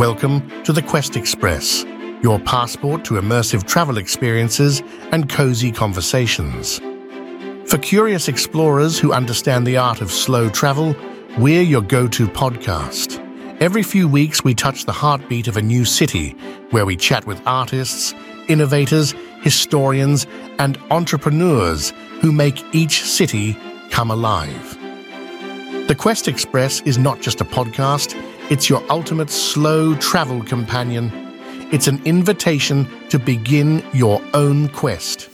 Welcome to the Quest Express, your passport to immersive travel experiences and cozy conversations. For curious explorers who understand the art of slow travel, we're your go to podcast. Every few weeks, we touch the heartbeat of a new city where we chat with artists, innovators, historians, and entrepreneurs who make each city come alive. The Quest Express is not just a podcast, it's your ultimate slow travel companion. It's an invitation to begin your own quest.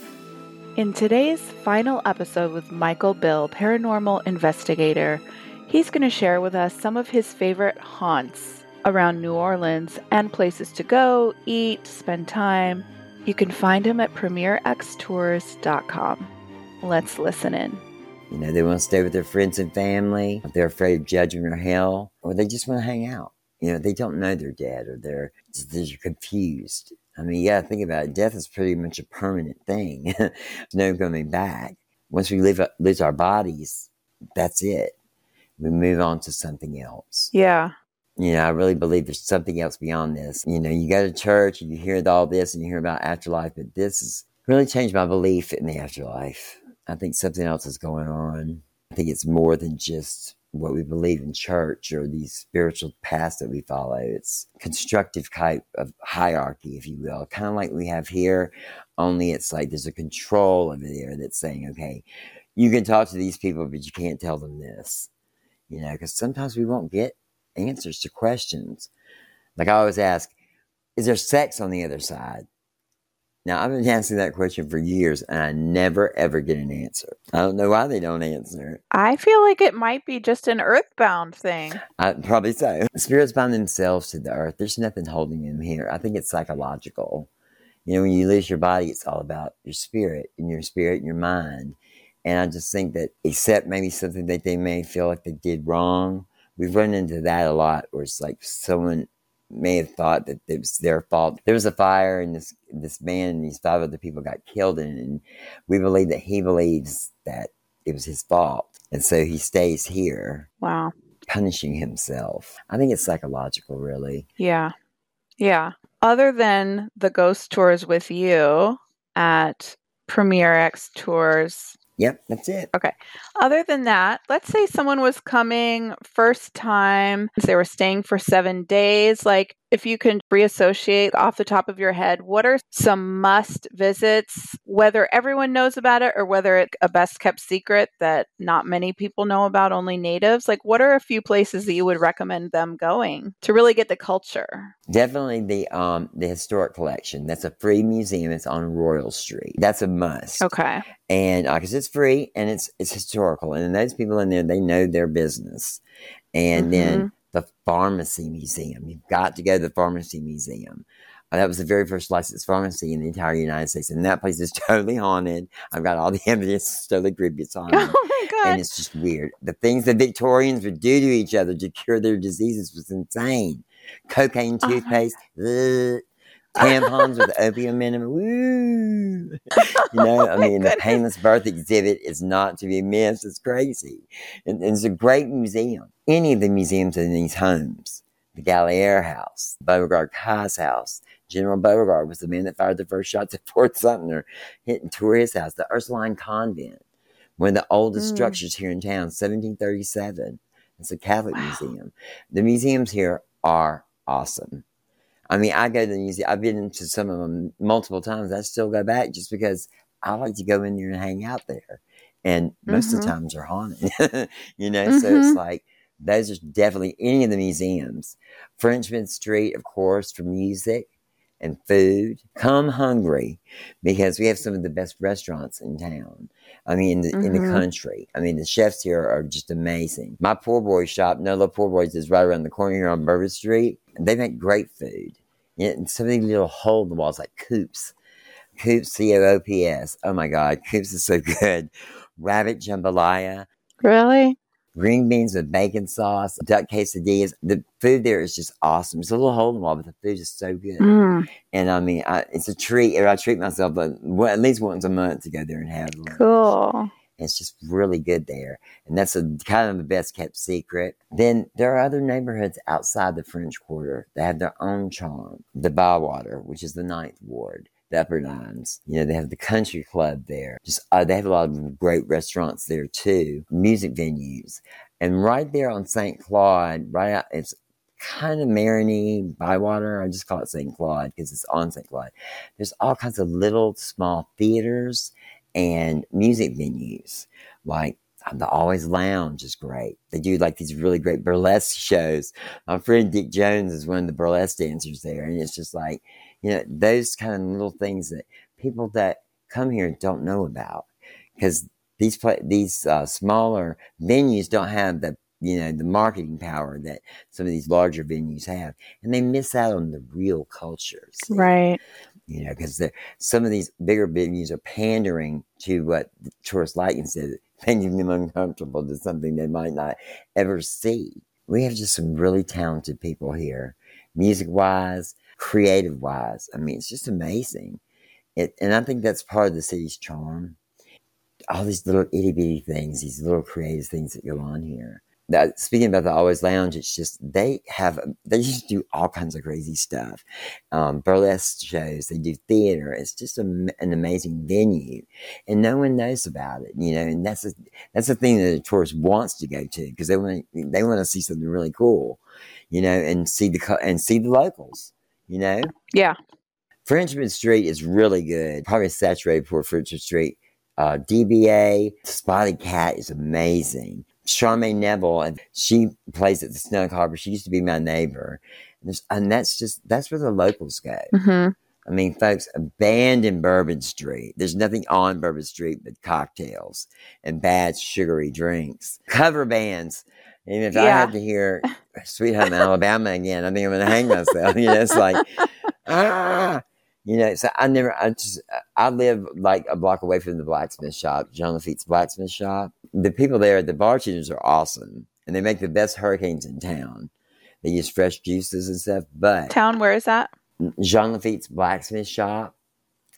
In today's final episode with Michael Bill, paranormal investigator, he's going to share with us some of his favorite haunts around New Orleans and places to go, eat, spend time. You can find him at premierxtours.com. Let's listen in. You know, they want to stay with their friends and family. They're afraid of judgment or hell, or they just want to hang out. You know, they don't know they're dead or they're, they're confused. I mean, yeah, think about it. Death is pretty much a permanent thing. There's no coming back. Once we leave, lose our bodies, that's it. We move on to something else. Yeah. You know, I really believe there's something else beyond this. You know, you go to church and you hear all this and you hear about afterlife, but this has really changed my belief in the afterlife. I think something else is going on. I think it's more than just what we believe in church or these spiritual paths that we follow. It's constructive type of hierarchy, if you will, kind of like we have here, only it's like there's a control over there that's saying, okay, you can talk to these people, but you can't tell them this. You know, because sometimes we won't get answers to questions. Like I always ask, is there sex on the other side? Now, I've been asking that question for years and I never ever get an answer. I don't know why they don't answer it. I feel like it might be just an earthbound thing. I, probably so. Spirits bind themselves to the earth. There's nothing holding them here. I think it's psychological. You know, when you lose your body, it's all about your spirit and your spirit and your mind. And I just think that, except maybe something that they may feel like they did wrong, we've run into that a lot where it's like someone may have thought that it was their fault. There was a fire, and this this man and these five other people got killed in and we believe that he believes that it was his fault, and so he stays here. Wow, punishing himself. I think it's psychological, really. Yeah, yeah. Other than the ghost tours with you at Premier X Tours Yep, that's it. Okay. Other than that, let's say someone was coming first time, they were staying for seven days. Like, if you can reassociate off the top of your head, what are some must visits, whether everyone knows about it or whether it's a best kept secret that not many people know about, only natives? Like, what are a few places that you would recommend them going to really get the culture? Definitely the um the historic collection. That's a free museum. It's on Royal Street. That's a must. Okay. And because uh, it's free and it's it's historical, and those people in there they know their business. And mm-hmm. then the Pharmacy Museum. You've got to go to the Pharmacy Museum. Uh, that was the very first licensed pharmacy in the entire United States, and that place is totally haunted. I've got all the evidence; totally creepy. It's haunted, oh my god! And it's just weird. The things the Victorians would do to each other to cure their diseases was insane. Cocaine uh-huh. toothpaste, uh-huh. Tampons with opium in them. Woo! You know, I oh mean, the painless birth exhibit is not to be missed. It's crazy. And, and it's a great museum. Any of the museums in these homes, the Gallier House, Beauregard Keyes house, General Beauregard was the man that fired the first shots at Fort Sumter, hit and tore his house. The Ursuline Convent, one of the oldest mm. structures here in town, 1737. It's a Catholic wow. museum. The museums here are awesome. I mean, I go to the museum. I've been to some of them multiple times. I still go back just because I like to go in there and hang out there. And most mm-hmm. of the mm-hmm. times they're haunted, you know. Mm-hmm. So it's mm-hmm. like those are definitely any of the museums. Frenchman Street, of course, for music and food. Come hungry because we have some of the best restaurants in town. I mean, in the, mm-hmm. in the mm-hmm. country. I mean, the chefs here are just amazing. My poor boy shop, NOLA Poor Boys, is right around the corner here on Bourbon Street. They make great food. Yeah, and of these little hole in the walls, like Coops. Coops, C O O P S. Oh my God, Coops is so good. Rabbit jambalaya. Really? green beans with bacon sauce, duck quesadillas. The food there is just awesome. It's a little hole in the wall, but the food is so good. Mm. And I mean, I, it's a treat. I treat myself, but well, at least once a month to go there and have lunch. Cool. It's just really good there. And that's a kind of the best kept secret. Then there are other neighborhoods outside the French Quarter that have their own charm. The Bywater, which is the ninth ward. The Upper Nines, you know, they have the country club there. Just uh, they have a lot of great restaurants there too, music venues, and right there on St. Claude, right out, it's kind of Marigny, Bywater. I just call it St. Claude because it's on St. Claude. There's all kinds of little small theaters and music venues. Like the AllWays Lounge is great. They do like these really great burlesque shows. My friend Dick Jones is one of the burlesque dancers there. And it's just like, you know, those kind of little things that people that come here don't know about because these these uh, smaller venues don't have the you know, the marketing power that some of these larger venues have. And they miss out on the real culture. See? Right. You know, because some of these bigger venues are pandering to what tourists like instead of making them uncomfortable to something they might not ever see. We have just some really talented people here, music wise, creative wise. I mean, it's just amazing. It, and I think that's part of the city's charm. All these little itty bitty things, these little creative things that go on here that speaking about the AllWays Lounge, it's just they have they just do all kinds of crazy stuff, um, burlesque shows. They do theater. It's just a, an amazing venue, and no one knows about it. You know, and that's a, that's the thing that a tourist wants to go to because they want they want to see something really cool, you know, and see the and see the locals. You know, yeah. Frenchman Street is really good. Probably saturated for Frenchman Street. Uh, DBA Spotted Cat is amazing. Charmaine Neville, and she plays at the Snug Harbor. She used to be my neighbor, and, and that's just that's where the locals go. Mm-hmm. I mean, folks, abandon Bourbon Street. There's nothing on Bourbon Street but cocktails and bad sugary drinks. Cover bands. And if yeah. I had to hear Sweet Home Alabama again, I think I'm going to hang myself. You know, it's like, ah, you know, so I never, I just, I live like a block away from the blacksmith shop, Jean Lafitte's blacksmith shop. The people there, the bartenders are awesome and they make the best hurricanes in town. They use fresh juices and stuff. But town, where is that? Jean Lafitte's blacksmith shop.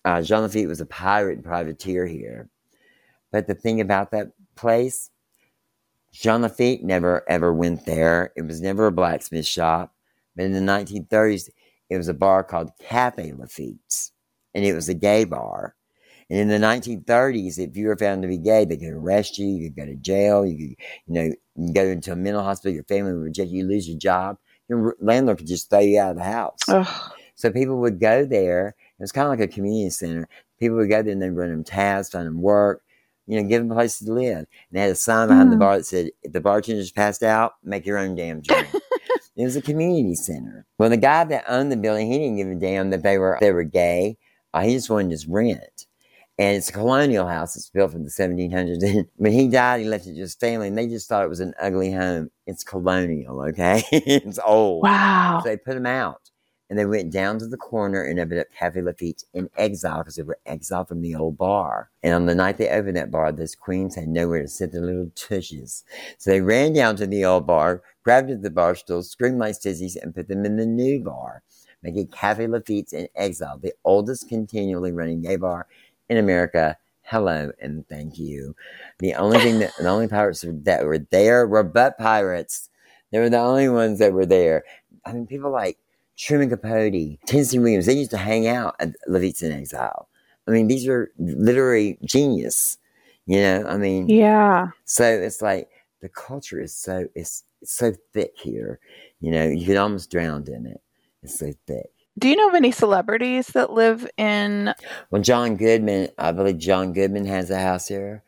Uh, Jean Lafitte was a pirate and privateer here. But the thing about that place, Jean Lafitte never ever went there. It was never a blacksmith shop. But in the 1930s, it was a bar called Cafe Lafitte's, and it was a gay bar. And in the 1930s, if you were found to be gay, they could arrest you. You could go to jail. You could, you know, you go into a mental hospital. Your family would reject you. You lose your job. Your landlord could just throw you out of the house. Ugh. So people would go there. It was kind of like a community center. People would go there and they'd run them tasks, find them work, you know, give them places to live. And they had a sign behind mm. the bar that said, if the bartender's passed out, make your own damn drink. It was a community center. Well, the guy that owned the building, he didn't give a damn that they were they were gay. Uh, he just wanted his rent. And it's a colonial house. It's built from the 1700s. And when he died, he left it to his family, and they just thought it was an ugly home. It's colonial, okay? it's old. Wow. So they put him out and they went down to the corner and opened up Cafe Lafitte in exile because they were exiled from the old bar. And on the night they opened that bar, those queens had nowhere to sit their little tushes. So they ran down to the old bar, grabbed the bar stools, screamed like sissies, and put them in the new bar, making Cafe Lafitte in exile the oldest continually running gay bar in America. Hello and thank you. The only thing that the only pirates that were there were butt pirates. They were the only ones that were there. I mean, people like Truman Capote, Tennessee Williams, they used to hang out at Lafitte's in Exile. I mean, these are literary genius. You know, I mean, yeah. So it's like the culture is so it's, it's so thick here. You know, you could almost drown in it. It's so thick. Do you know of any celebrities that live in? Well, John Goodman, I believe John Goodman has a house here.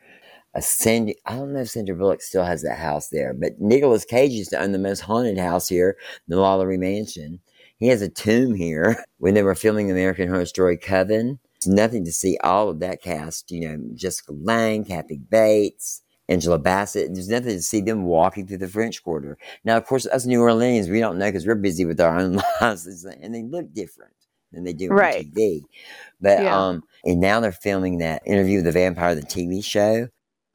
A Sandy, I don't know if Sandra Bullock still has that house there, but Nicolas Cage used to own the most haunted house here, the LaLaurie Mansion. He has a tomb here when they were filming American Horror Story Coven. It's nothing to see all of that cast, you know, Jessica Lange, Kathy Bates, Angela Bassett. There's nothing to see them walking through the French Quarter. Now, of course, us New Orleans, we don't know because we're busy with our own lives and they look different than they do right. on TV. But, yeah. um, and now they're filming that interview with the vampire, the TV show.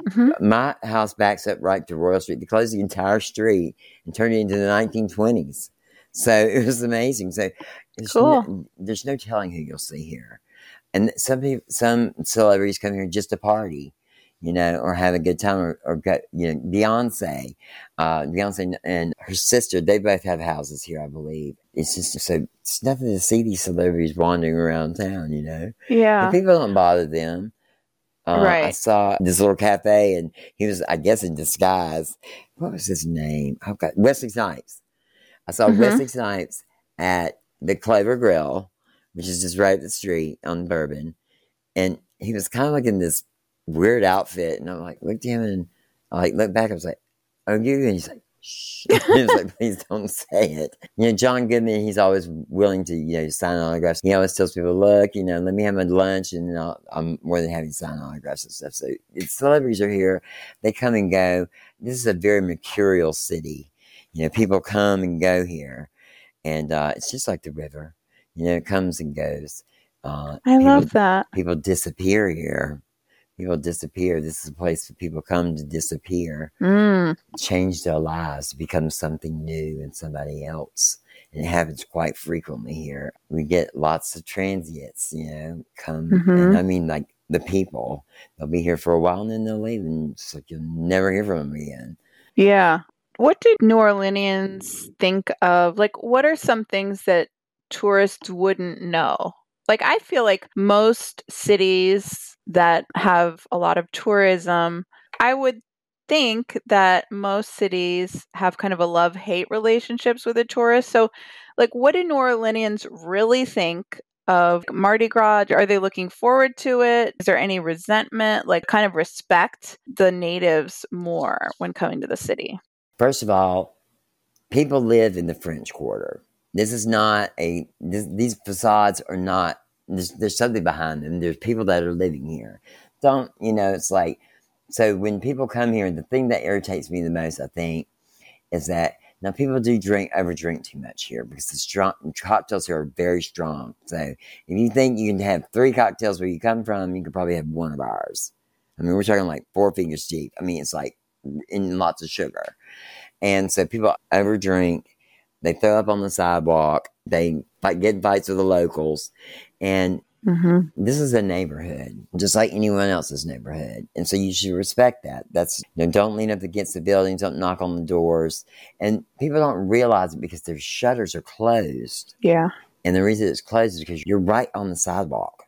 Mm-hmm. My house backs up right to Royal Street. They closed the entire street and turned it into the 1920s. So it was amazing. So there's, cool. no, there's no telling who you'll see here. And some people, some celebrities come here just to party. you know, or have a good time, or, or go, you know, Beyonce, uh, Beyonce and her sister, they both have houses here, I believe. It's just so it's nothing to see these celebrities wandering around town, you know. Yeah. People don't bother them. Uh, I saw this little cafe, and he was, I guess, in disguise. What was his name? I've got Wesley Snipes. I saw Mhm. Wesley Snipes at the Clover Grill, which is just right up the street on Bourbon, and he was kind of like in this weird outfit, and I'm like, looked at him, and I like looked back. I was like, "Oh, you?" And he's like, "Shh." he was like, "Please don't say it." You know, John Goodman. He's always willing to, you know, sign autographs. He always tells people, "Look, you know, let me have my lunch, and I'll, I'm more than happy to sign autographs and stuff." So, it's, celebrities are here; they come and go. This is a very mercurial city. You know, people come and go here, and uh, it's just like the river. You know, it comes and goes. Uh, I people- love that. people disappear here. People disappear. This is a place where people come to disappear, Mm. change their lives, become something new and somebody else. And it happens quite frequently here. We get lots of transients, you know, come. Mhm. And I mean, like the people, they'll be here for a while and then they'll leave, and it's like you'll never hear from them again. Yeah. What did New Orleanians think of? Like, what are some things that tourists wouldn't know? Like, I feel like most cities that have a lot of tourism, I would think that most cities have kind of a love hate relationships with the tourists. So, like, what do New Orleanians really think of Mardi Gras? Are they looking forward to it? Is there any resentment? Like, kind of respect the natives more when coming to the city? First of all, people live in the French Quarter. This is not a, this, these facades are not, there's, there's something behind them. There's people that are living here. Don't, you know, it's like, so when people come here, the thing that irritates me the most, I think, is that now people do drink, over drink too much here because the strong cocktails here are very strong. So if you think you can have three cocktails where you come from, you could probably have one of ours. I mean, we're talking like four fingers deep. I mean, it's like in lots of sugar. And so people overdrink. They throw up on the sidewalk. They like get fights with the locals. And Mm-hmm. this is a neighborhood, just like anyone else's neighborhood. And so you should respect that. That's, you know, don't lean up against the buildings, don't knock on the doors. And people don't realize it because their shutters are closed. Yeah. And the reason it's closed is because you're right on the sidewalk.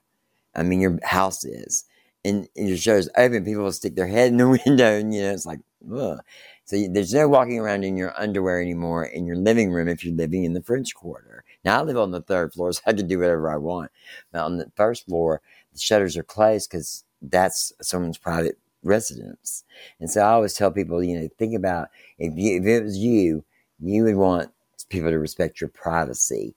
I mean, your house is. And, and your shutters open, people will stick their head in the window, and you know, it's like, ugh. So there's no walking around in your underwear anymore in your living room if you're living in the French Quarter. Now I live on the third floor, so I can do whatever I want. Now on the first floor, the shutters are closed because that's someone's private residence. And so I always tell people, you know, think about if you, if it was you, you would want people to respect your privacy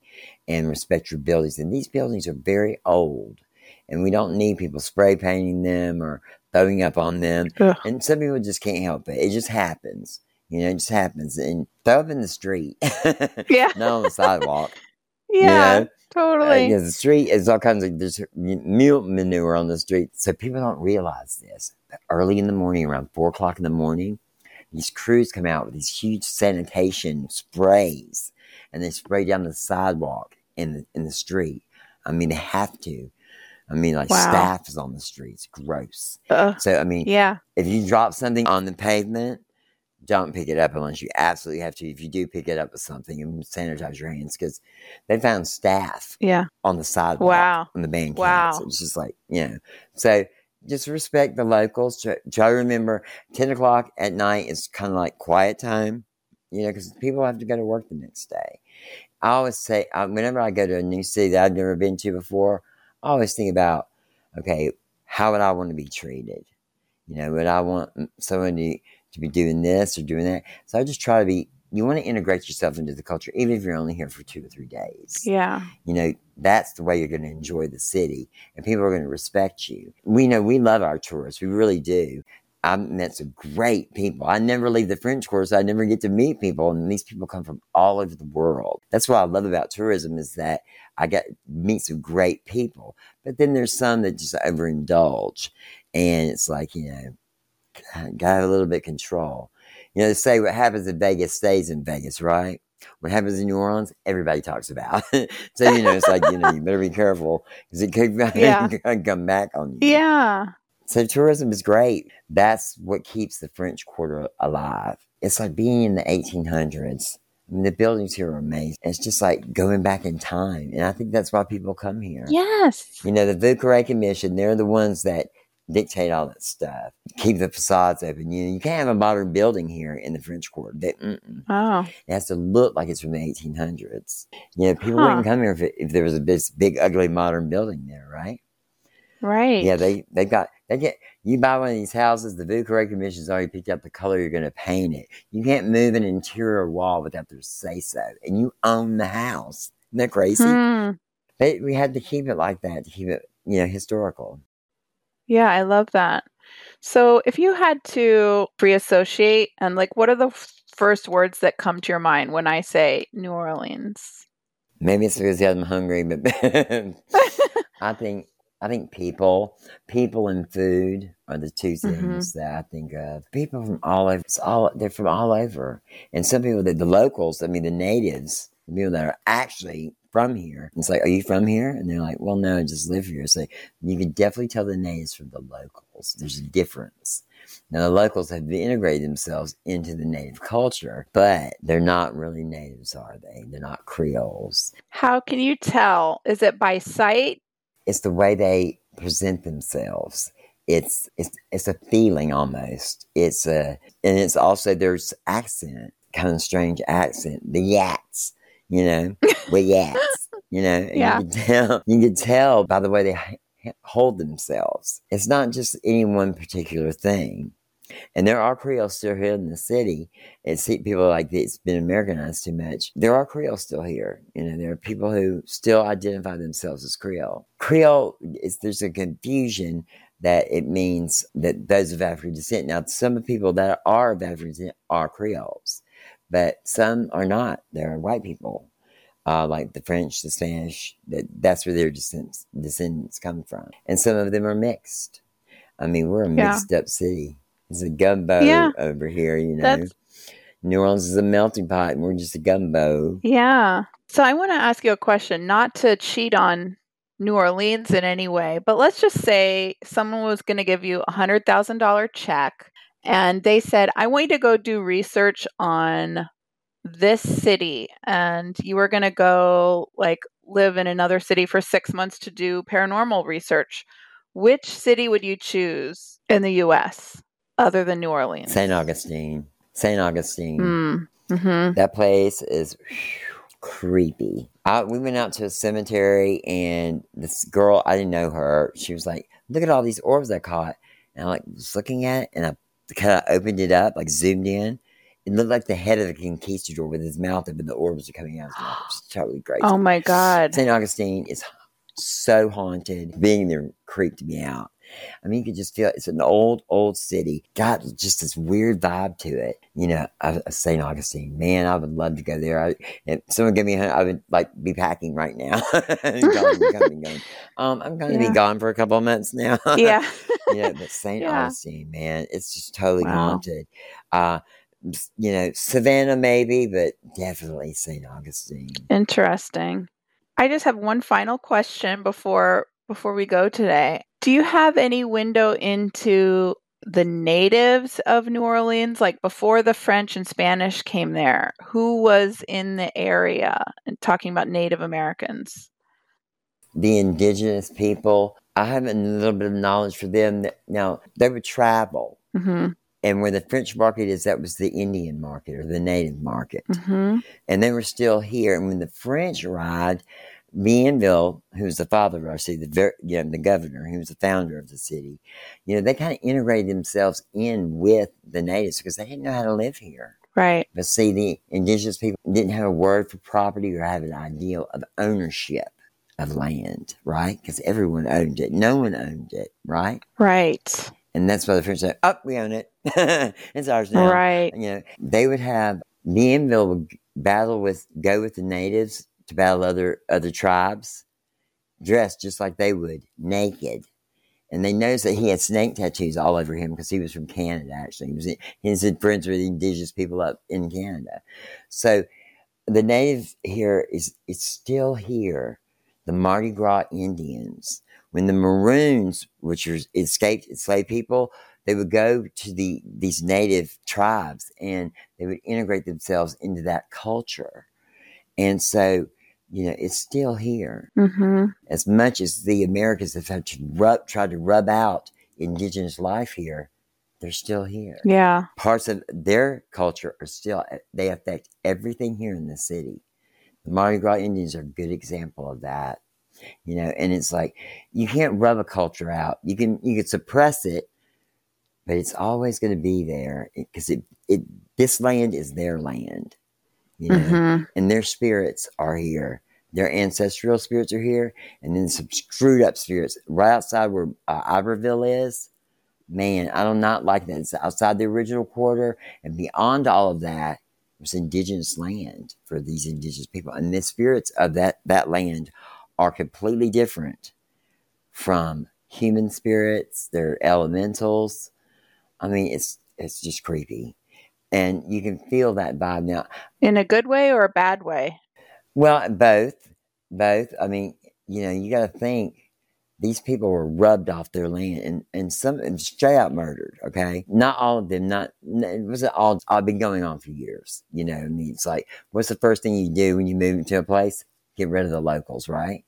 and respect your buildings. And these buildings are very old, and we don't need people spray painting them or throwing up on them. Ugh. And some people just can't help it. It just happens. You know, it just happens. And throw up in the street, Yeah. not on the sidewalk. Yeah. You know? Totally. Uh, 'cause the street is all kinds of there's mule manure on the street, so people don't realize this. But early in the morning, around four o'clock in the morning, these crews come out with these huge sanitation sprays, and they spray down the sidewalk in the in the street. I mean, they have to. I mean, like Wow. staph is on the streets. Gross. Ugh. So I mean, yeah. if you drop something on the pavement, don't pick it up unless you absolutely have to. If you do pick it up with something, and sanitize your hands because they found staph Yeah. on the sidewalk Wow. on the band Wow. campus. It's just like, you know. So just respect the locals. Try, try to remember 10 o'clock at night is kind of like quiet time, you know, because people have to go to work the next day. I always say, uh, whenever I go to a new city that I've never been to before, I always think about, okay, how would I want to be treated? You know, would I want someone to, to be doing this or doing that? So I just try to be, you want to integrate yourself into the culture, even if you're only here for two or three days Yeah. you know, that's the way you're going to enjoy the city and people are going to respect you. We know we love our tourists. We really do. I've met some great people. I never leave the French so I never get to meet people. And these people come from all over the world. That's what I love about tourism is that I get meet some great people. But then there's some that just overindulge. And it's like, you know, gotta have a little bit of control. You know, they say what happens in Vegas stays in Vegas, right? What happens in New Orleans, everybody talks about. so, you know, it's like, you know, you better be careful because it could Yeah. come back on you. Yeah. So tourism is great. That's what keeps the French Quarter alive. It's like being in the 1800s. The buildings here are amazing. It's just like going back in time. And I think that's why people come here. Yes. You know, the Carre Commission, they're the ones that dictate all that stuff. Keep the facades open. You know, you can't have a modern building here in the French Quarter. They. Oh, It has to look like it's from the 1800s. You know, people Huh. wouldn't come here if, it, if there was a big, big, ugly modern building there, right? right. Yeah, they they got they get you buy one of these houses. The Carre Commission's already picked out the color you're going to paint it. You can't move an interior wall without their say so, and you own the house. Isn't that crazy? Hmm. They, we had to keep it like that to keep it, you know, historical. Yeah, I love that. So, if you had to free associate, and like, what are the f- first words that come to your mind when I say New Orleans? Maybe it's because I'm hungry, but I think I think people, people and food are the two mm-hmm. things that I think of. People from all over, it's all they're from all over, and some people that the locals, I mean the natives, the people that are actually from here. It's like, are you from here? And they're like, well, no, I just live here. So you can definitely tell the natives from the locals. There's a difference. Now the locals have integrated themselves into the native culture, but they're not really natives, are they? They're not Creoles. How can you tell? Is it by sight? It's the way they present themselves. It's it's it's a feeling almost. It's a and it's also there's accent, kind of strange accent. The yats, you know, we yats, you know. Yeah. You can tell. You can tell by the way they hold themselves. It's not just any one particular thing. And there are Creoles still here in the city. It's people like it's been Americanized too much. There are Creoles still here. You know, there are people who still identify themselves as Creole. Creole is there's a confusion that it means that those of African descent. Now, some of people that are of African descent are Creoles, but some are not. They're white people, uh, like the French, the Spanish. That that's where their descendants descendants come from, and some of them are mixed. I mean, we're a Yeah. mixed up city. It's a gumbo Yeah. over here, you know. That's- New Orleans is a melting pot, and we're just a gumbo. Yeah. So, I want to ask you a question, not to cheat on New Orleans in any way, but let's just say someone was going to give you a $100,000 check and they said, I want you to go do research on this city and you were going to go like live in another city for six months to do paranormal research. Which city would you choose in the US other than New Orleans? St. Augustine. St. Augustine. Mm. hmm That place is creepy. I, we went out to a cemetery, and this girl, I didn't know her. She was like, "Look at all these orbs I caught," and I like was looking at it, and I kind of opened it up, like zoomed in. It looked like the head of the conquistador with his mouth open. The orbs are coming out. Of his mouth. It was totally crazy. Oh my God. St. Augustine is so haunted. Being there creeped me out. I mean, you could just feel it. it's an old, old city. Got just this weird vibe to it. You know, St. Augustine. Man, I would love to go there. I, if someone give me a I would like be packing right now. and going, going. Um, I'm going to Yeah. be gone for a couple of months now. Yeah. know, but St. Yeah. Augustine, man, it's just totally Wow. haunted. Uh, you know, Savannah maybe, but definitely St. Augustine. Interesting. I just have one final question before before we go today. Do you have any window into the natives of New Orleans like before the French and Spanish came there? Who was in the area and talking about Native Americans? the indigenous people. I have a little bit of knowledge for them. That, now they would travel, Mhm. and where the French market is, that was the Indian market or the native market, Mhm. and they were still here. And when the French arrived, Bienville, who was the father of our city, the ver- you know, the governor, who was the founder of the city, you know, they kind of integrated themselves in with the natives because they didn't know how to live here. Right. But see, the indigenous people didn't have a word for property or have an ideal of ownership of land, right? Because everyone owned it. No one owned it, right? Right. And that's why the French said, "Up, we own it. it's ours now." Right. You know, they would have Bienville would battle with, go with the natives to battle other other tribes, dressed just like they would, naked. And they noticed that he had snake tattoos all over him because he was from Canada. Actually, he was he was friends with indigenous people up in Canada. So the native here is it's still here. The Mardi Gras Indians when the Maroons, which are escaped enslaved people, they would go to the these native tribes and they would integrate themselves into that culture. And so, you know, it's still here. Mm-hmm. As much as the Americans have tried to rub, tried to rub out indigenous life here, they're still here. Yeah. Parts of their culture are still, they affect everything here in the city. The Mardi Gras Indians are a good example of that. You know, and it's like you can't rub a culture out. You can you can suppress it, but it's always going to be there because it, it this land is their land, you know, Mm-hmm. and their spirits are here. Their ancestral spirits are here, and then some screwed up spirits right outside where uh, Iberville is. Man, I do not like that. It's outside the original quarter, and beyond all of that, was indigenous land for these indigenous people, and the spirits of that that land are completely different from human spirits. They're elementals. I mean, it's it's just creepy, and you can feel that vibe now. In a good way or a bad way? Well, both, both. I mean, you know, you got to think these people were rubbed off their land and and some and straight out murdered. Okay, not all of them. Not it wasn't all. I've been going on for years. You know, I mean, it's like, what's the first thing you do when you move into a place? Get rid of the locals, right?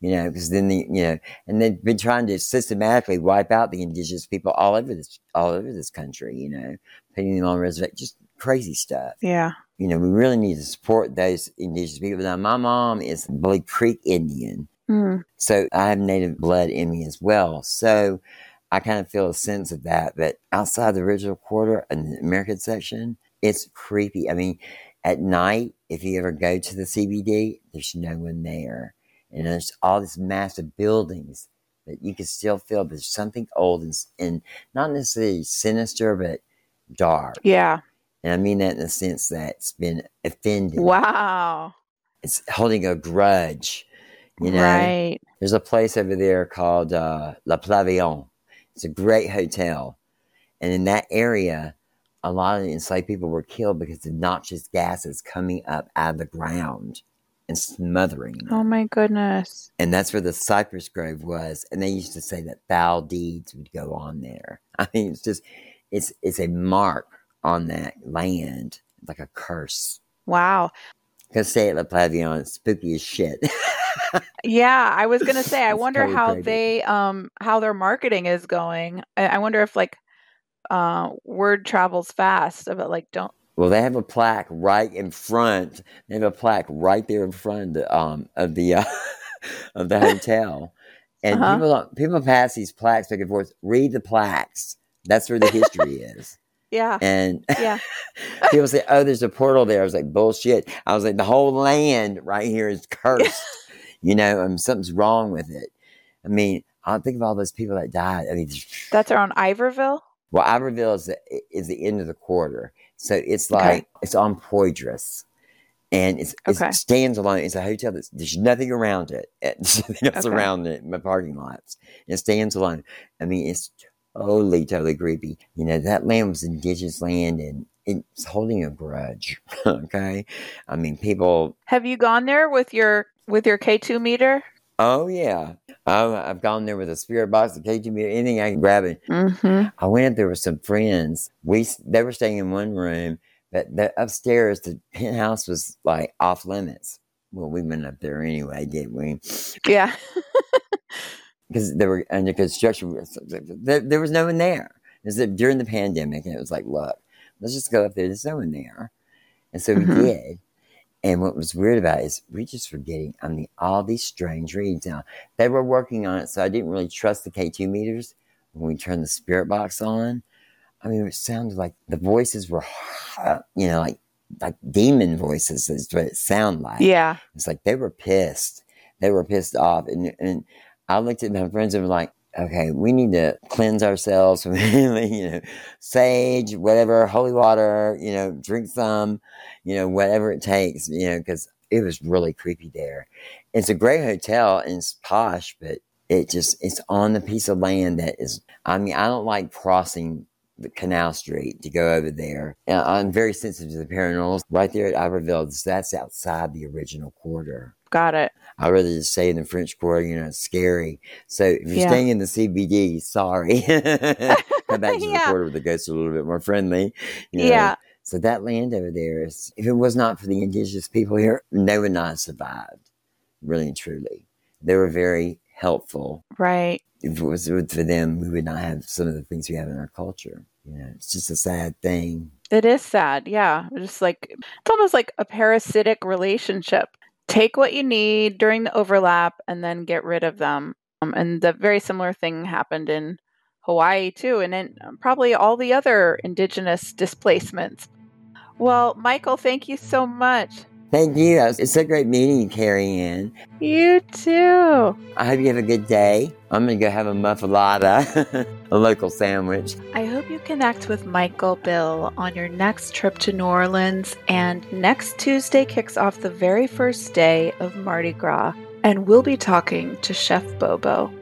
You know, because then the you know, and they've been trying to systematically wipe out the indigenous people all over this all over this country. You know, putting them on reservations, just crazy stuff Yeah. you know, we really need to support those indigenous people. Now, my mom is Bully Creek Indian, Mm. so I have native blood in me as well. So I kind of feel a sense of that. But outside the original quarter and the American section, it's creepy. I mean, at night, if you ever go to the CBD, there's no one there. And there's all these massive buildings, but you can still feel there's something old and, and not necessarily sinister, but dark. Yeah. And I mean that in the sense that it's been offended. Wow. It's holding a grudge. You know, Right. there's a place over there called uh, La Pavillon. It's a great hotel. And in that area, a lot of the enslaved people were killed because of noxious gases coming up out of the ground and smothering them. Oh my goodness. And that's where the cypress grove was. And they used to say that foul deeds would go on there. I mean, it's just, it's it's a mark on that land, like a curse. Wow. Because say it, La Pavillon, it's spooky as shit. Yeah, I was gonna say. I It's wonder how crazy. they um how their marketing is going. I, I wonder if like uh word travels fast about like don't. well, they have a plaque right in front. They have a plaque right there in front of the um of the uh, of the hotel, and Uh-huh. people don't, people pass these plaques back and forth. Read the plaques. That's where the history is. Yeah. And Yeah. people say, "Oh, there's a portal there." I was like, "Bullshit!" I was like, "The whole land right here is cursed." you know, and something's wrong with it. I mean, I think of all those people that died. I mean, That's around Iberville. well, Iberville is the, is the end of the quarter, so it's Okay. like it's on Poydras, and it's, it's Okay. it stands alone. It's a hotel that's there's nothing around it. There's nothing else Okay. around it. My parking lots. It stands alone. I mean, it's totally, totally creepy. You know, that land was indigenous land, and it's holding a grudge. okay, I mean, people. Have you gone there with your with your K two meter? Oh yeah. Oh, I've gone there with a spirit box, a KG meter, anything I can grab it. Mm-hmm. I went up there with some friends. We they were staying in one room, but the upstairs the penthouse was like off limits. Well, we went up there anyway, didn't we? Yeah. Because they were under construction. There, there was no one there. It was during the pandemic, and it was like, look, let's just go up there. There's no one there, and so we Mhm. did. And what was weird about it is we just were getting, I mean, all these strange readings. Now they were working on it, so I didn't really trust the K two meters when we turned the spirit box on. I mean, it sounded like the voices were, you know, like like demon voices is what it sounded like. Yeah. It's like they were pissed. They were pissed off. And and I looked at my friends and was like, okay, we need to cleanse ourselves from you know, sage, whatever, holy water, you know, drink some, you know, whatever it takes, you know, because it was really creepy there. It's a great hotel and it's posh, but it just it's on the piece of land that is I mean, I don't like crossing the Canal Street to go over there. And I'm very sensitive to the paranormal. Right there at Iberville, that's outside the original quarter. Got it. I'd rather just stay in the French Quarter, you know, it's scary. So if you're Yeah. staying in the CBD, sorry. Come back to the Yeah. quarter where the ghosts are a little bit more friendly. you know. Yeah. So that land over there, is, if it was not for the indigenous people here, they would not have survived, really and truly. They were very helpful. Right. If it was for them, we would not have some of the things we have in our culture. You know, it's just a sad thing. It is sad. Yeah. Just like it's almost like a parasitic relationship. Take what you need during the overlap and then get rid of them. Um, and the very similar thing happened in Hawaii too, and in um, probably all the other indigenous displacements. Well, Michael, thank you so much. Thank you. It's so great meeting you, Carrie Ann. You too. I hope you have a good day. I'm going to go have a muffuletta, a local sandwich. I hope you connect with Michael Bill on your next trip to New Orleans. And next Tuesday kicks off the very first day of Mardi Gras. And we'll be talking to Chef Bobo.